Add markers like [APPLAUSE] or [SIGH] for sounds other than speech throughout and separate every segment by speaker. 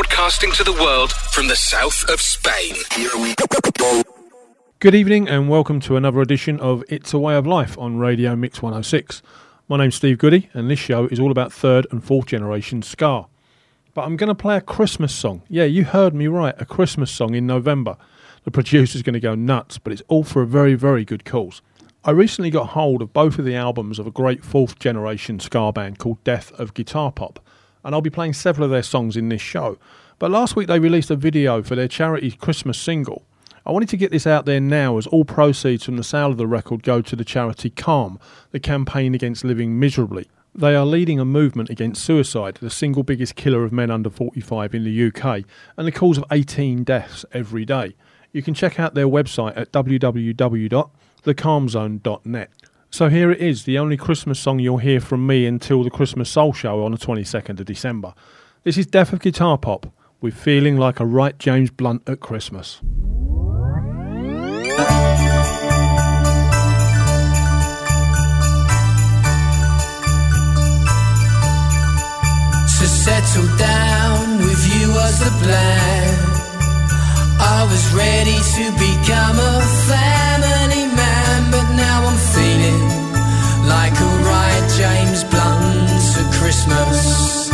Speaker 1: broadcasting to the world from the south of Spain. Here we
Speaker 2: go. Good evening and welcome to another edition of It's a Way of Life on Radio Mix 106. My name's Steve Goodey and this show is all about third and fourth generation Ska. But I'm going to play a Christmas song. Yeah, you heard me right, a Christmas song in November. The [LAUGHS] producer's going to go nuts, but it's all for a very, very good cause. I recently got hold of both of the albums of a great fourth generation ska band called Death of Guitar Pop and I'll be playing several of their songs in this show. But last week they released a video for their charity Christmas single. I wanted to get this out there now as all proceeds from the sale of the record go to the charity Calm, the campaign against living miserably. They are leading a movement against suicide, the single biggest killer of men under 45 in the UK, and the cause of 18 deaths every day. You can check out their website at www.thecalmzone.net. So here it is, the only Christmas song you'll hear from me until the Christmas Soul Show on the 22nd of December. This is Death of Guitar Pop with Feeling Like a Right James Blunt at Christmas.
Speaker 3: To settle down with you was the plan. I was ready to become a family Christmas.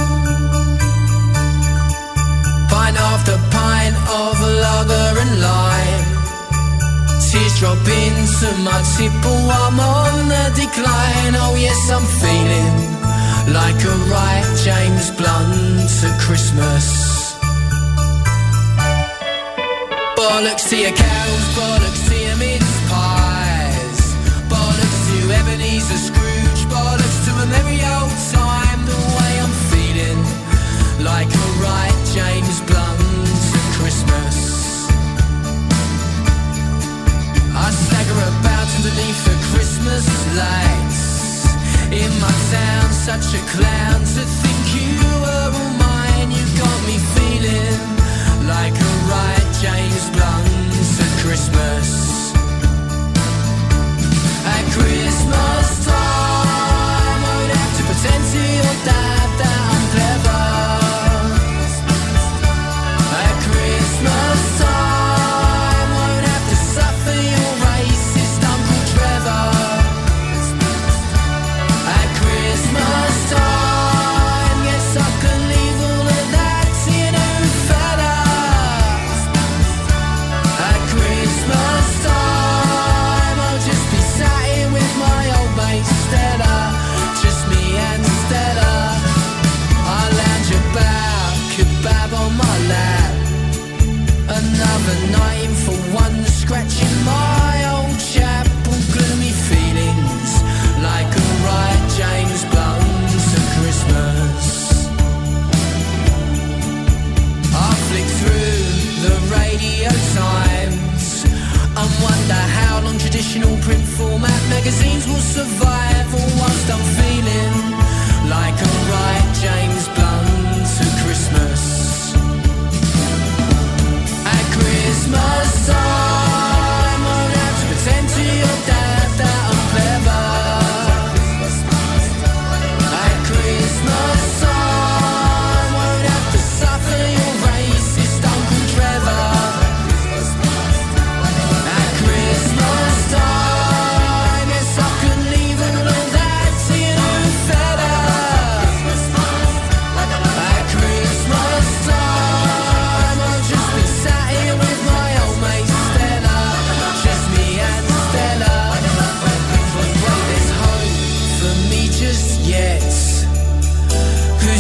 Speaker 3: Pint after pint of lager and lime. Tears drop into my tipple, I'm on the decline. Oh, yes, I'm feeling like a right James Blunt at Christmas. Bollocks to your cows, bollocks to your mince pies. Bollocks to Ebenezer Scrooge, bollocks to a merry old like a right James Blunt at Christmas. I stagger about underneath the Christmas lights. In my town, such a clown to think you were all mine. You got me feeling like a right James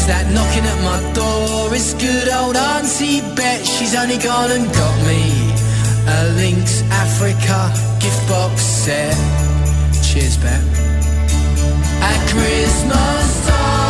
Speaker 3: that knocking at my door? It's good old Auntie Bet. She's only gone and got me a Lynx Africa gift box set. Cheers, Bet. At Christmas time,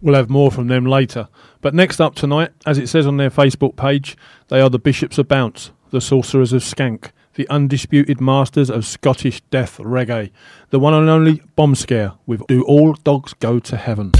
Speaker 4: We'll have more from them later. But next up tonight, as it says on their Facebook page, they are the Bishops of Bounce, the Sorcerers of Skank, the undisputed masters of Scottish death reggae, the one and only Bombscare with Do All Dogs Go to Heaven.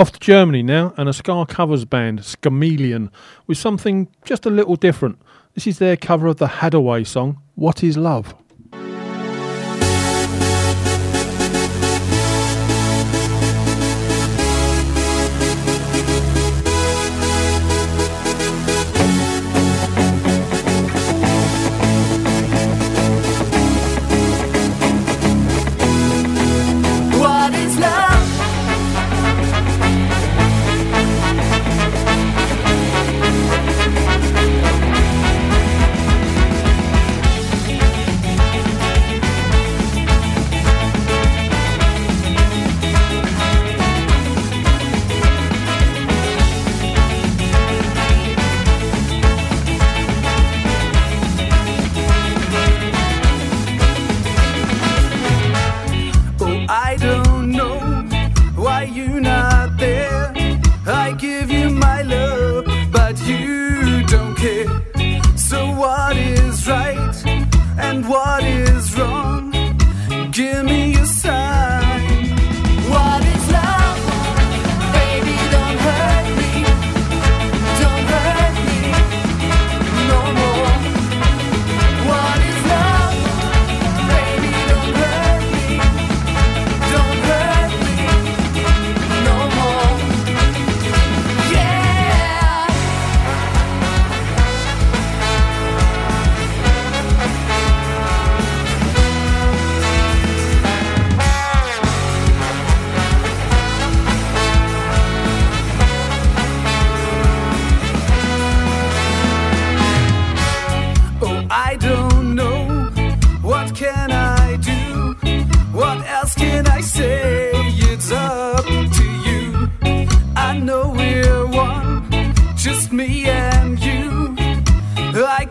Speaker 4: Off to Germany now, and a Ska covers band, Scamelion, with something just a little different. This is their cover of the Haddaway song, What is Love?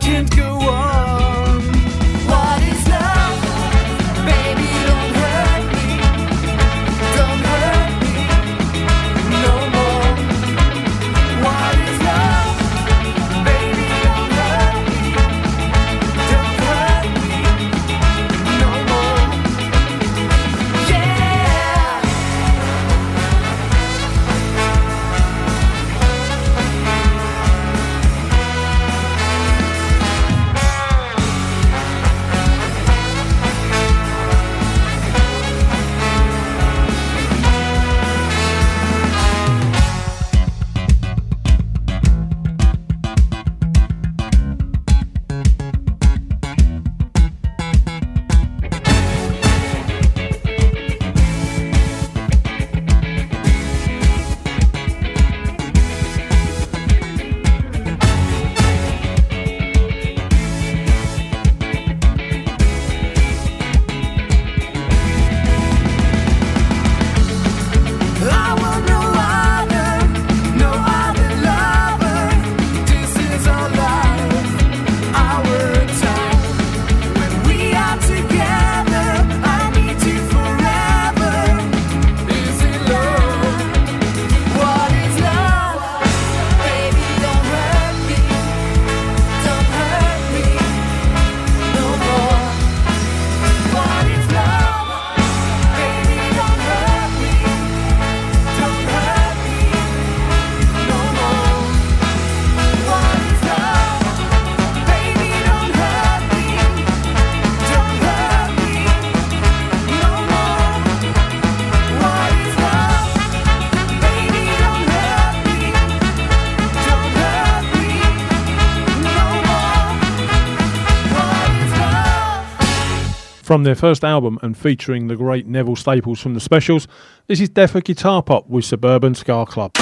Speaker 5: can't go on.
Speaker 2: From their first album and featuring the great Neville Staples from the Specials, this is Death Guitar Pop with Suburban Ska Club.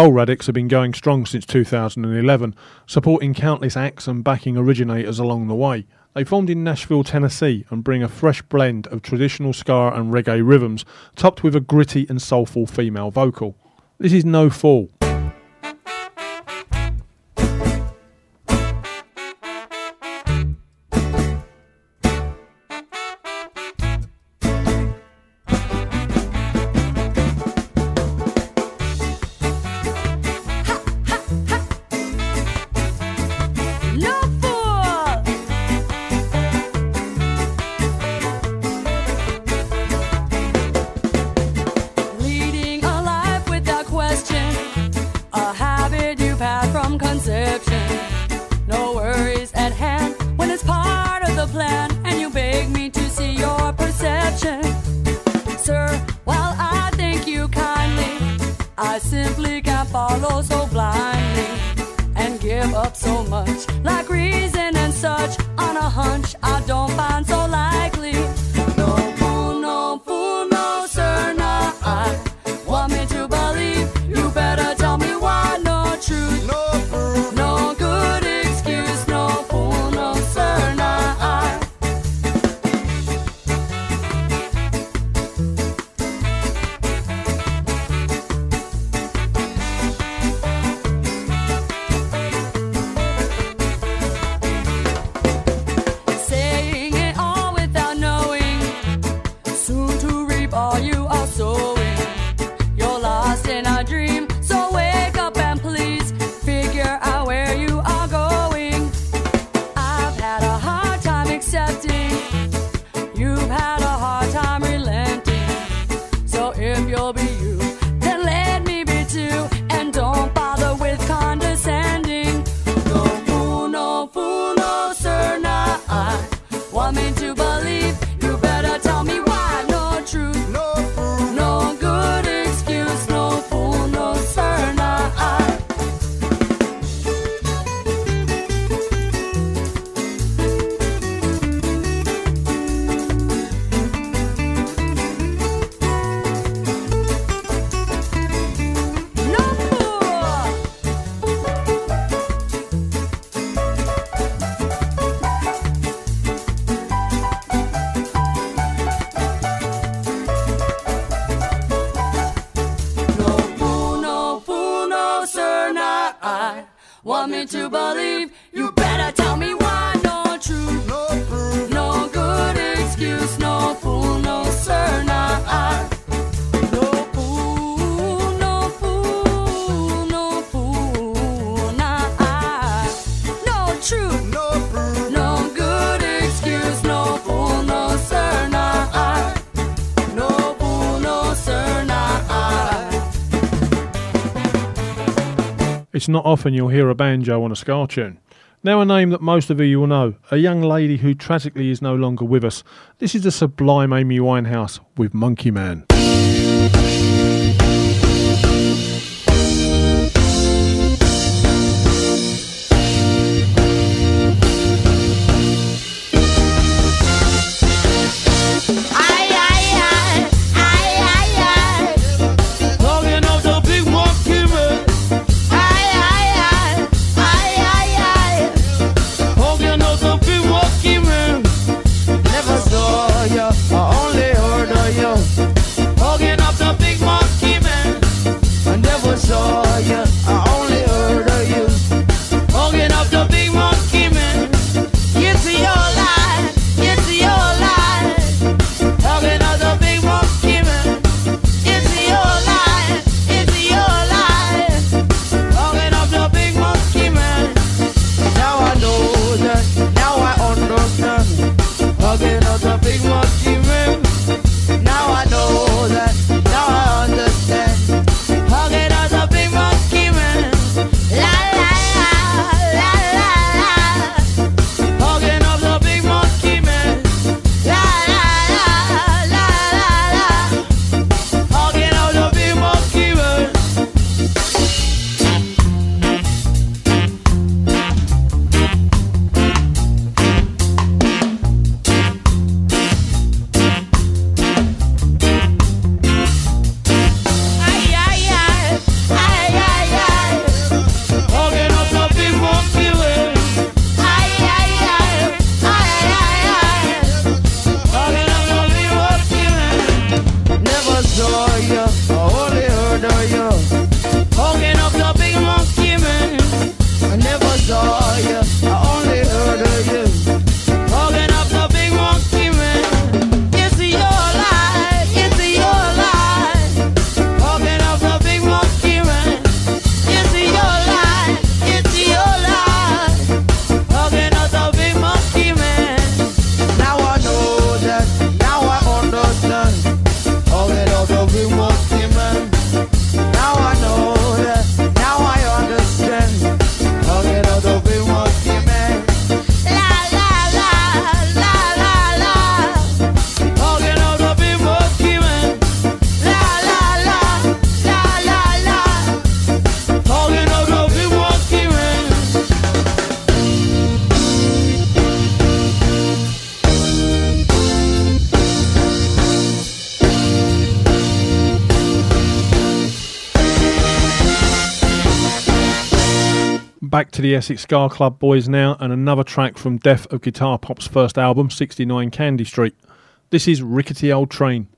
Speaker 6: Soul Radix have been going strong since 2011, supporting countless acts and backing originators along the way. They formed in Nashville, Tennessee, and bring a fresh blend of traditional ska and reggae rhythms, topped with a gritty and soulful female vocal. This is No Fall,
Speaker 2: It's not
Speaker 6: often you'll hear a banjo on a ska tune. Now, a name that most of you will know, a young lady who tragically is no longer with us. This is the sublime Amy Winehouse with Monkey Man.
Speaker 3: to the Essex Ska Club boys now and another track from Death of Guitar Pop's first album, 69 Candy Street. This is Rickety Old Train.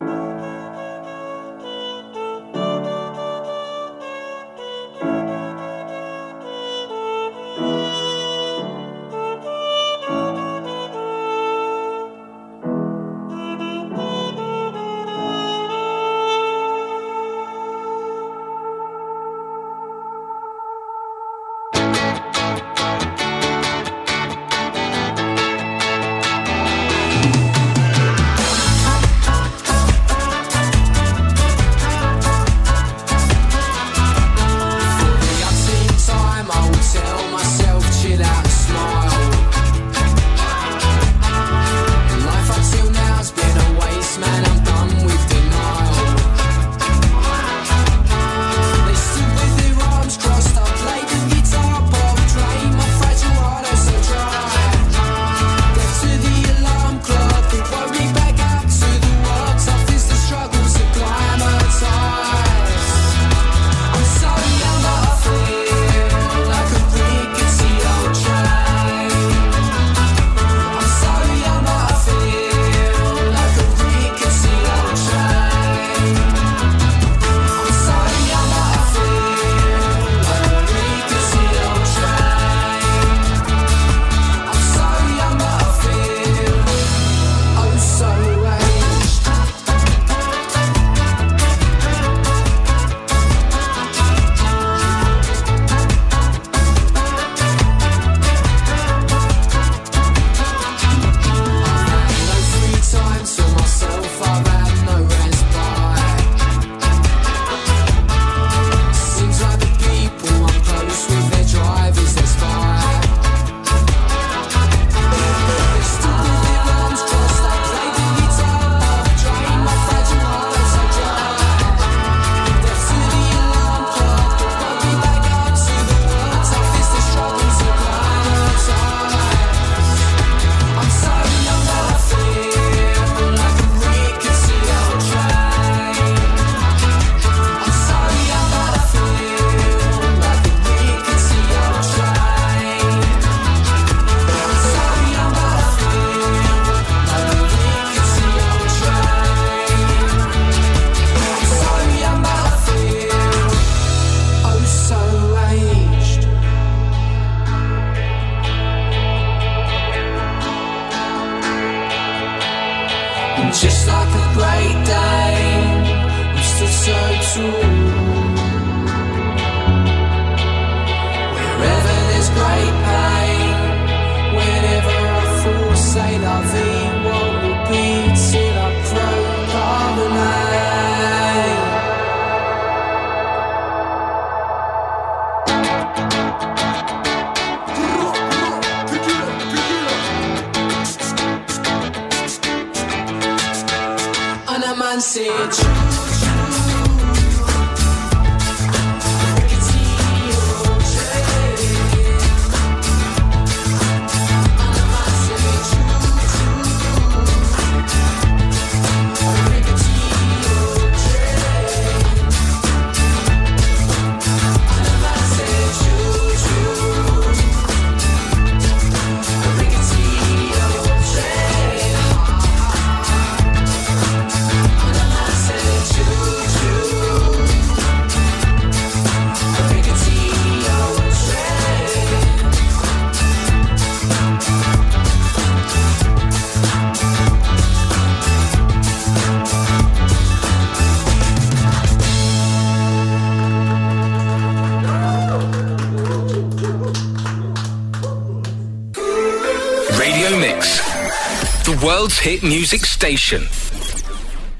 Speaker 1: hit music station.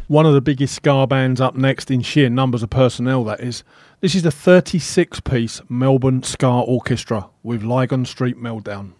Speaker 3: One of the biggest ska bands up next in sheer numbers of personnel, that is. This is the 36 piece Melbourne Ska Orchestra with Lygon Street Meltdown.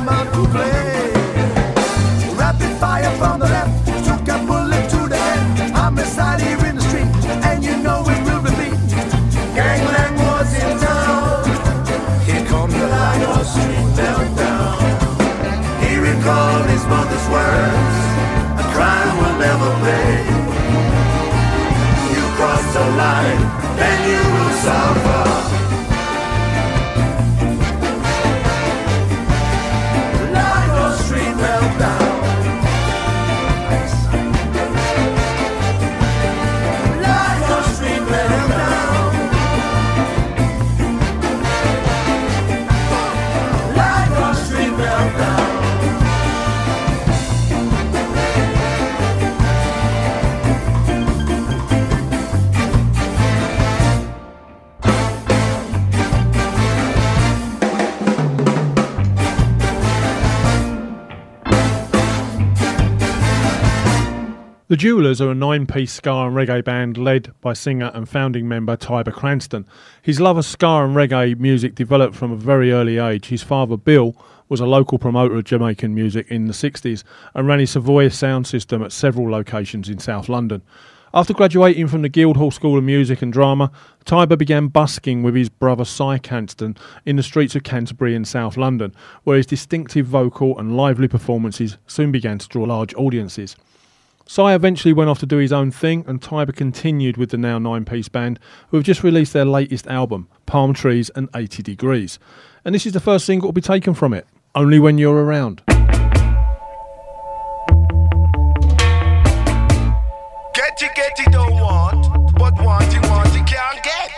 Speaker 7: Come out to play. Rapid fire from the left. Took a bullet to the head. Homicide here in the street. And you know it will repeat. Gangland was in town. Here comes the Lygon Street meltdown.
Speaker 8: He recalled his mother's words. A crime will never pay. You cross the line, then you will suffer.
Speaker 2: Dualers are a nine piece ska and reggae band led by singer and founding member Tyber Cranstoun. His love of ska and reggae music developed from a very early age. His father, Bill, was a local promoter of Jamaican music in the 60s and ran his Savoy sound system at several locations in South London. After graduating from the Guildhall School of Music and Drama, Tyber began busking with his brother Si Cranstoun in the streets of Canterbury in South London, where his distinctive vocal and lively performances soon began to draw large audiences. Si eventually went off to do his own thing, and Tyber continued with the now nine piece band, who have just released their latest album, Palm Trees and 80 Degrees. And this is the first single to be taken from it, Only When You're Around.
Speaker 7: Get it, get it, don't want. But want it, want it, can't get.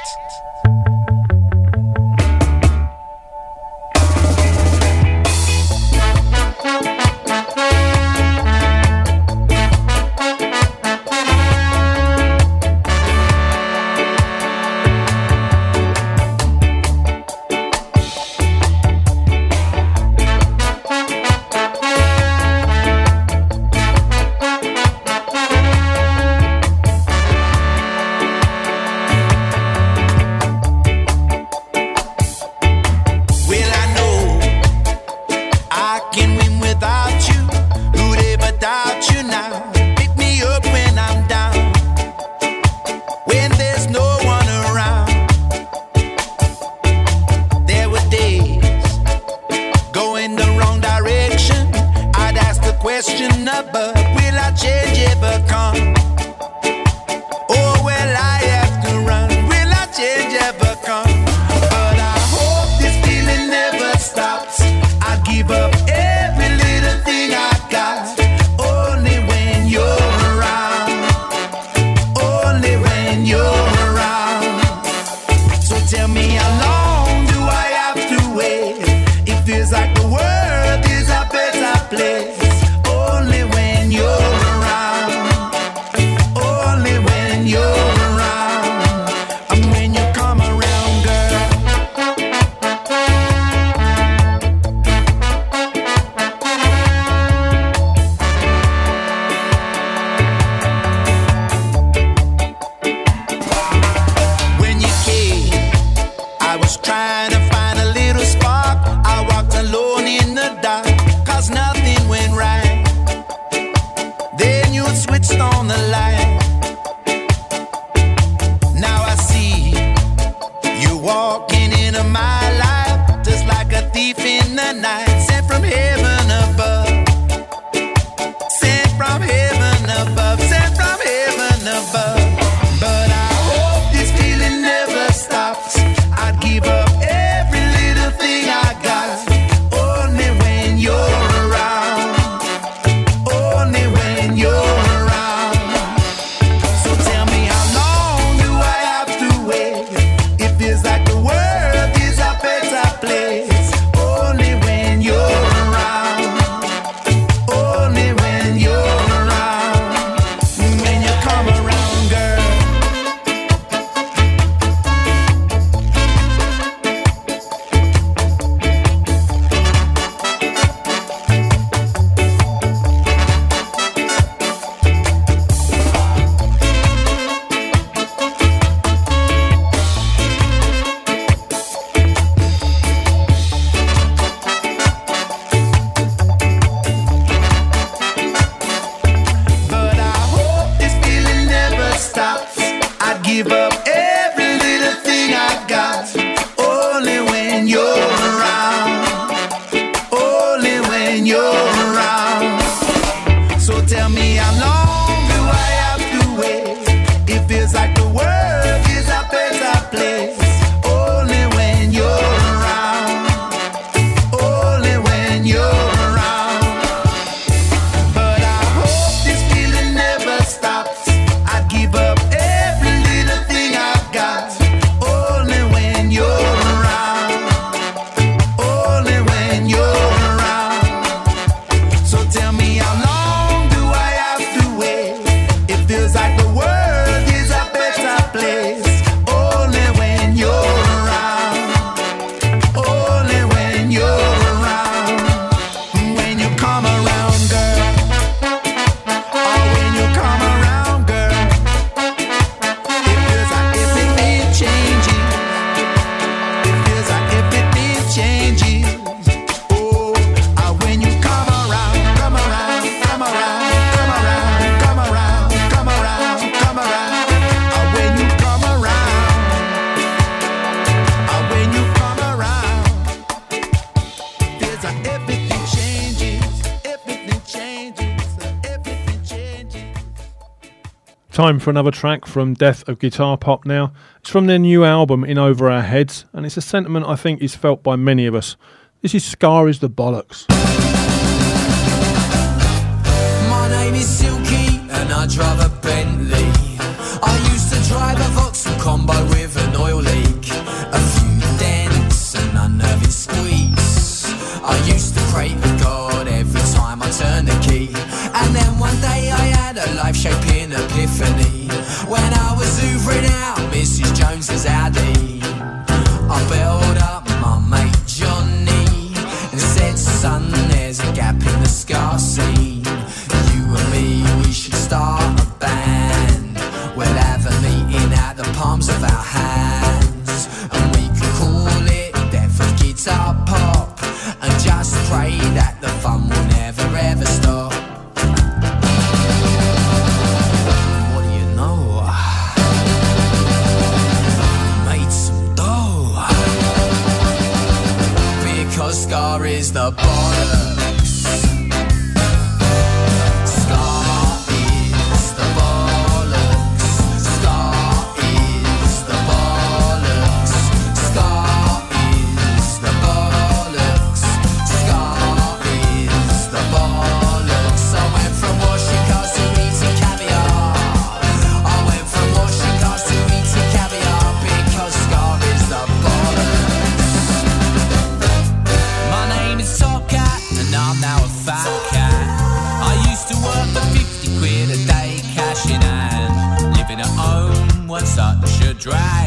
Speaker 2: Time for another track from Death of Guitar Pop now. It's from their new album, In Over Our Heads, and it's a sentiment I think is felt by many of us. This is Ska is the Bollocks.
Speaker 3: My name is Silky, and I drive a Bentley. I used to drive a Vauxhall combo with an oil leak, a few dents, and unnerving squeaks. I used to pray to God every time I turned the key, and then one day I had a life shaping. Mrs. Jones's is Addy. I built up my mate Johnny and said, son, there's a gap in the ska scene. You and me, we should start a band. We'll have a meeting at the palms of our hands, and we could call it Death of Guitar Pop, and just pray that the border. drive.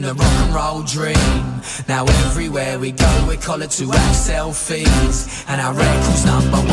Speaker 3: Living the rock and roll dream. Now everywhere we go, we're collared to have selfies. And our record's number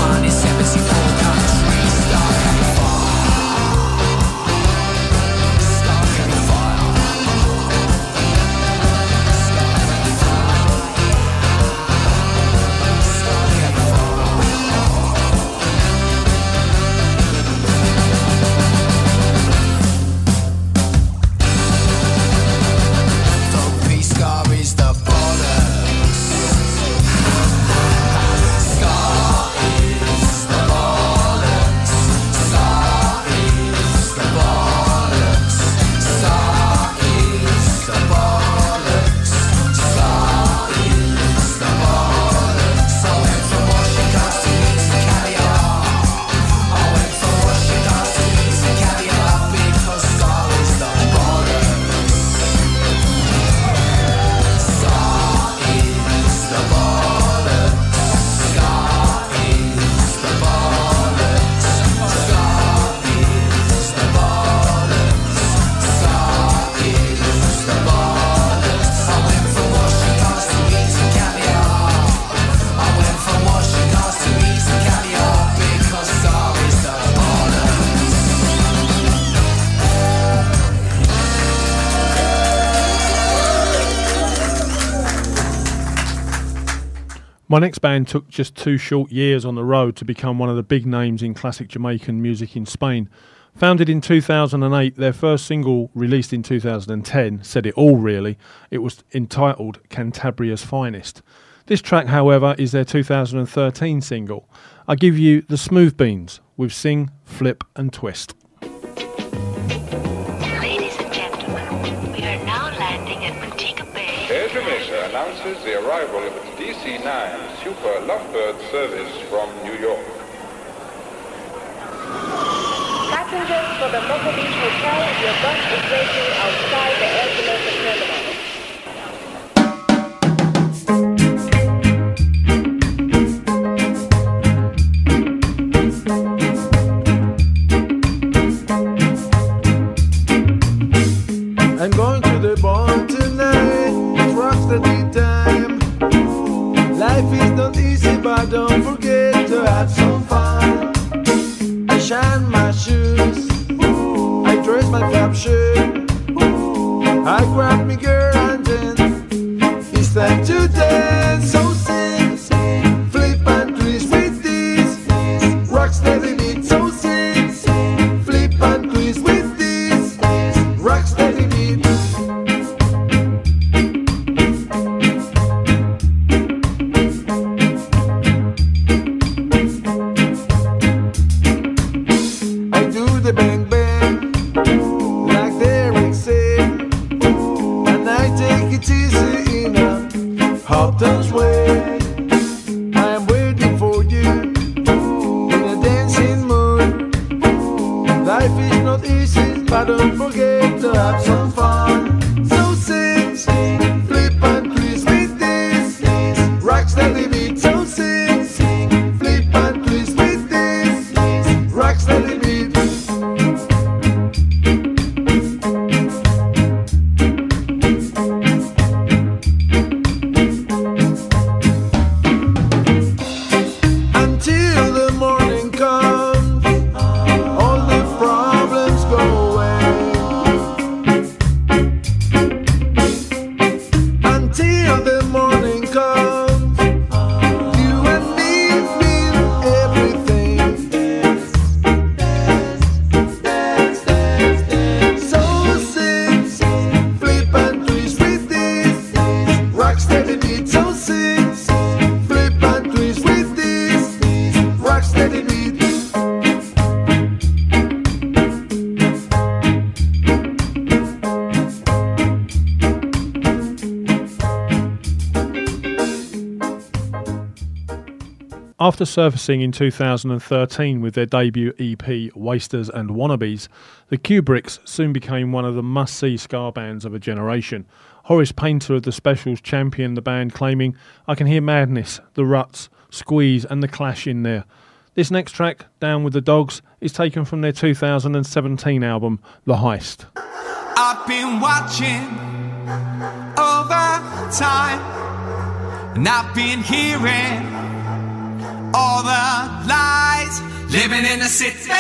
Speaker 2: My next band took just two short years on the road to become one of the big names in classic Jamaican music in Spain. Founded in 2008, their first single, released in 2010, said it all really. It was entitled Cantabria's Finest. This track, however, is their 2013 single. I give you the Smooth Beans with Sing, Flip, and Twist.
Speaker 9: Ladies and gentlemen, we are now landing at Montego Bay.
Speaker 10: Air Jamaica announces the arrival of its DC-9 Super Lovebird service from New York.
Speaker 11: Passengers for the Mocha Beach Hotel, your bus is waiting outside the Air
Speaker 7: don't forget to have some fun. I shine my shoes. I dress my flap shirt. I grab me girl and then it's time to dance. So
Speaker 2: After surfacing in 2013 with their debut EP Wasters and Wannabes, the Kubricks soon became one of the must see ska bands of a generation. Horace Panter of the Specials championed the band, claiming, I can hear Madness, The Ruts, Squeeze, and The Clash in there. This next track, Down with the Dogs, is taken from their 2017 album, The Heist.
Speaker 4: I've been watching over time, and I've been hearing all the lies, living in the city.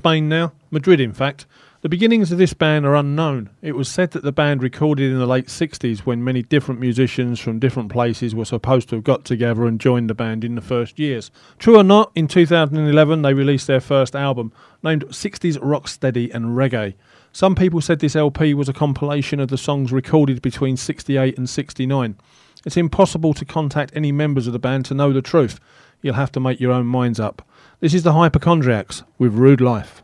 Speaker 2: Spain now, Madrid in fact. The beginnings of this band are unknown. It was said that the band recorded in the late 60s when many different musicians from different places were supposed to have got together and joined the band in the first years. True or not, in 2011 they released their first album, named 60s Rocksteady and Reggae. Some people said this LP was a compilation of the songs recorded between 68 and 69. It's impossible to contact any members of the band to know the truth. You'll have to make your own minds up. This is the Hypochondriacs with Rude Life.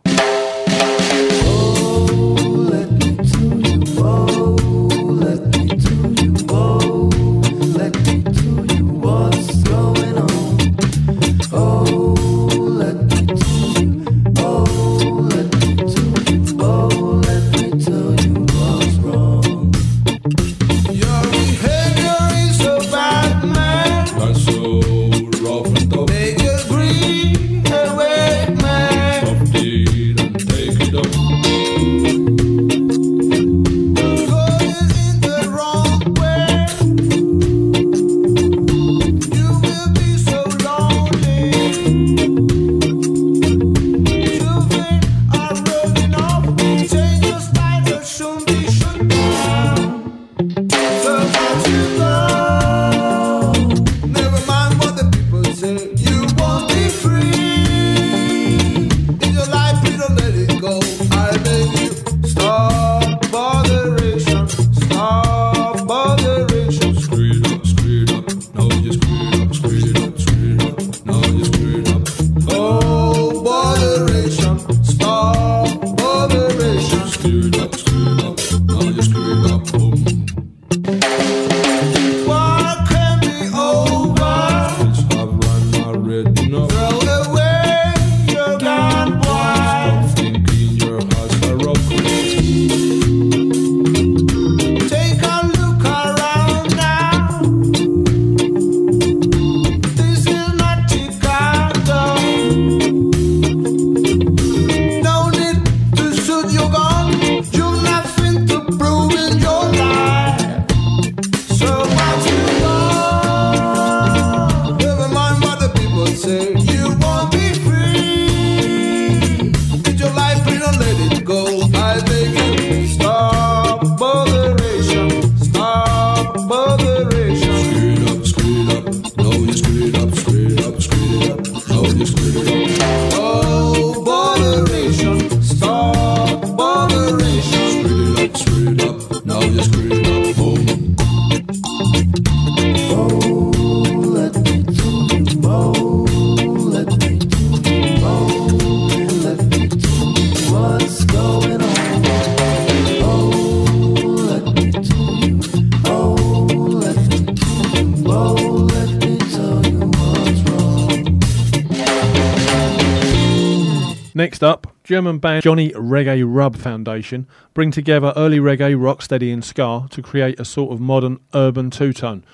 Speaker 3: German band Johnny Reggae Rub Foundation bring together early reggae, rocksteady, and ska to create a sort of modern urban two tone.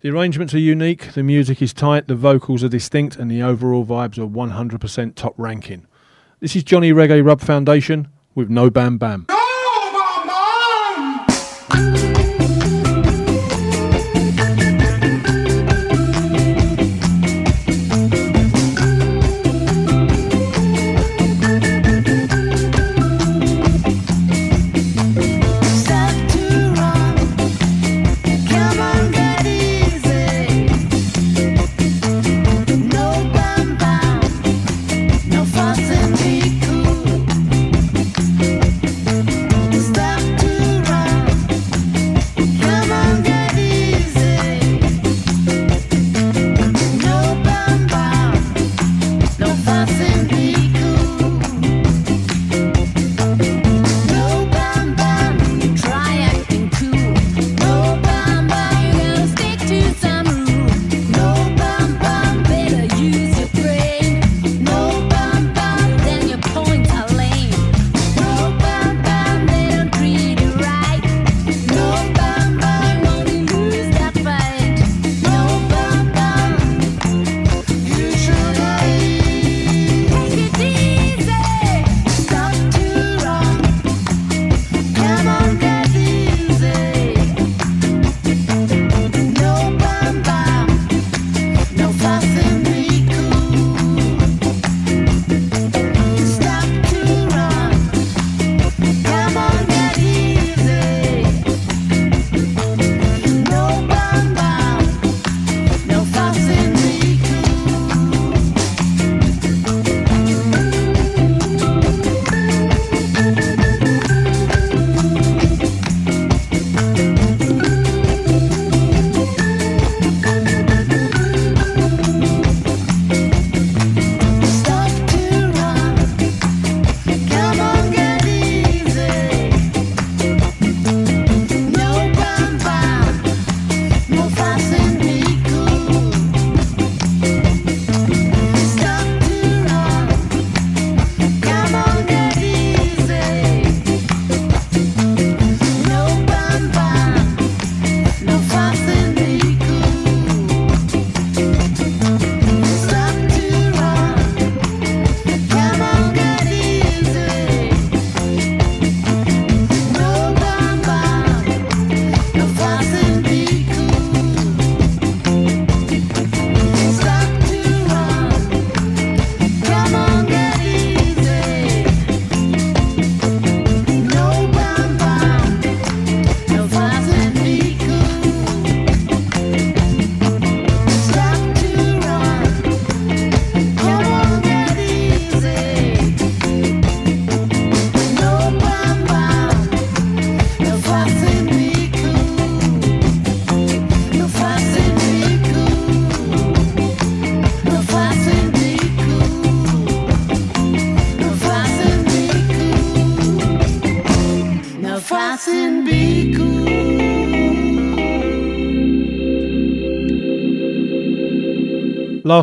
Speaker 3: The arrangements are unique, the music is tight, the vocals are distinct, and the overall vibes are 100% top ranking. This is Johnny Reggae Rub Foundation with No Bam Bam.
Speaker 5: No,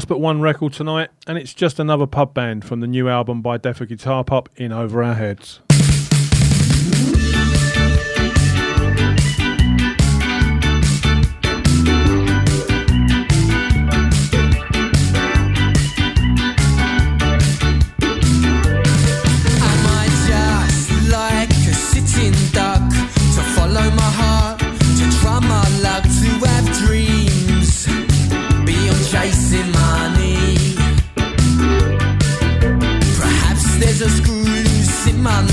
Speaker 3: last but one record tonight, and it's just another pub band from the new album by Death of Guitar Pop in Over Our Heads. Jesus Christ, man,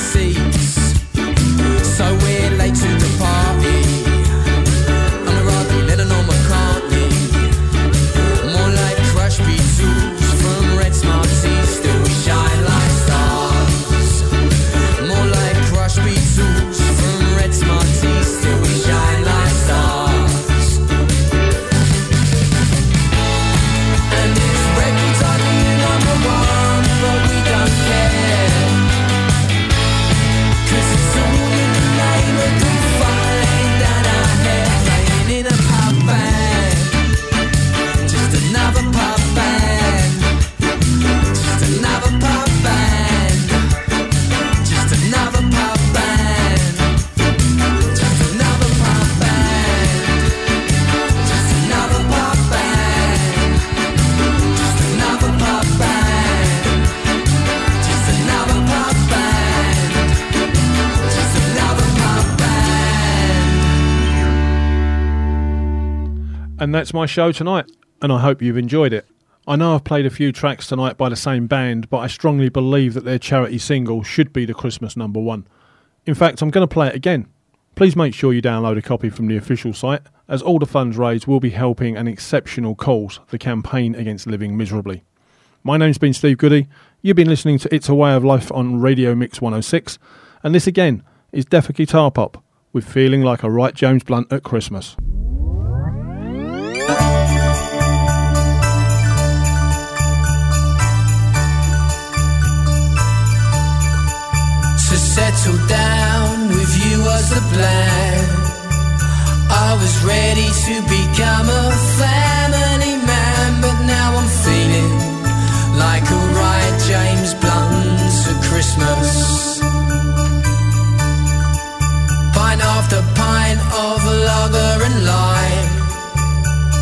Speaker 2: sei that's my show tonight, and I hope you've enjoyed it. I know I've played a few tracks tonight by the same band, but I strongly believe that their charity single should be the Christmas number one. In fact, I'm going to play it again. Please make sure you download a copy from the official site, as all the funds raised will be helping an exceptional cause, the campaign against living miserably. My name's been Steve Goodey. You've been listening to It's a Way of Life on Radio Mix 106, and this again is Death of Guitar Pop with Feeling Like a Right James Blunt at Christmas.
Speaker 3: Settle down with you was the plan. I was ready to become a family man, but now I'm feeling like a right James Blunt at Christmas. Pint after pint of lager and lime.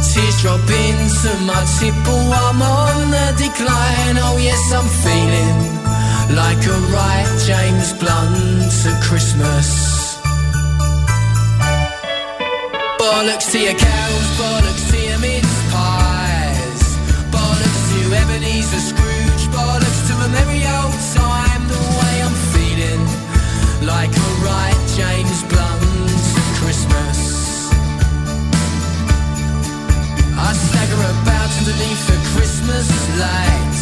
Speaker 3: Tears drop into my tipple, I'm on the decline. Oh, yes, I'm feeling like a right James Blunt at Christmas. Bollocks to your cows, bollocks to your mince pies. Bollocks to Ebenezer Scrooge, bollocks to a merry old time. The way I'm feeling like a right James Blunt at Christmas. I stagger about underneath the Christmas lights.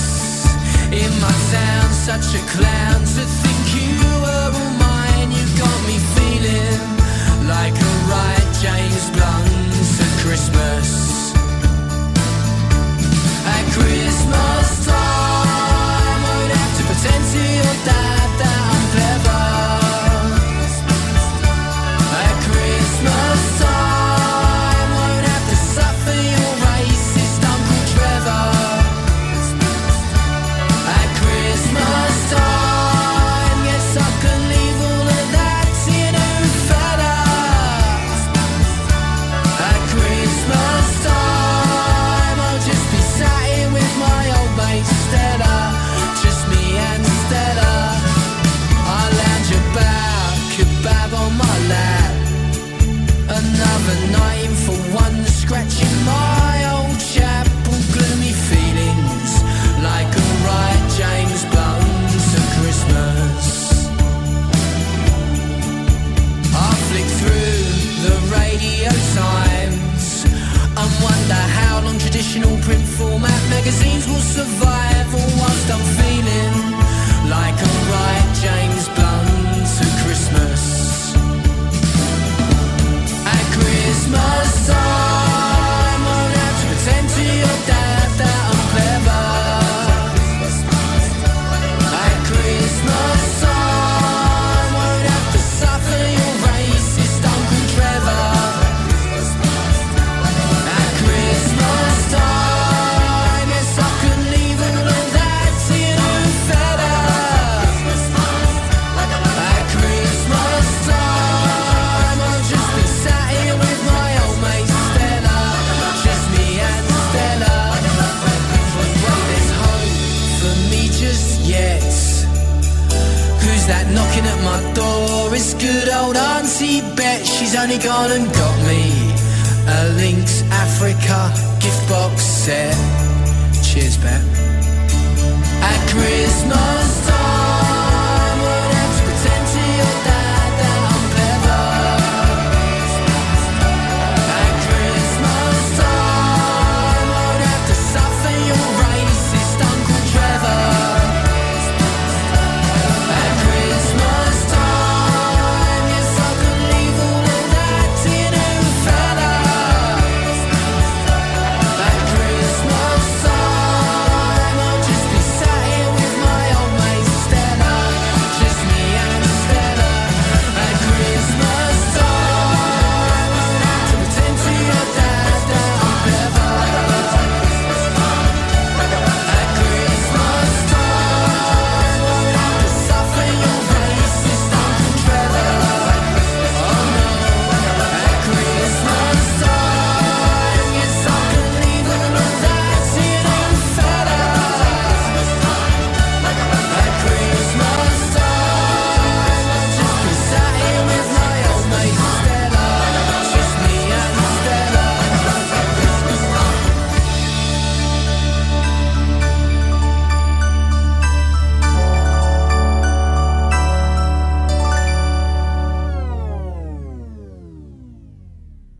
Speaker 3: In my town, such a clown to think you were all mine. You got me feeling like a right James Blunt at Christmas. At Christmas time, I would have to pretend to your dad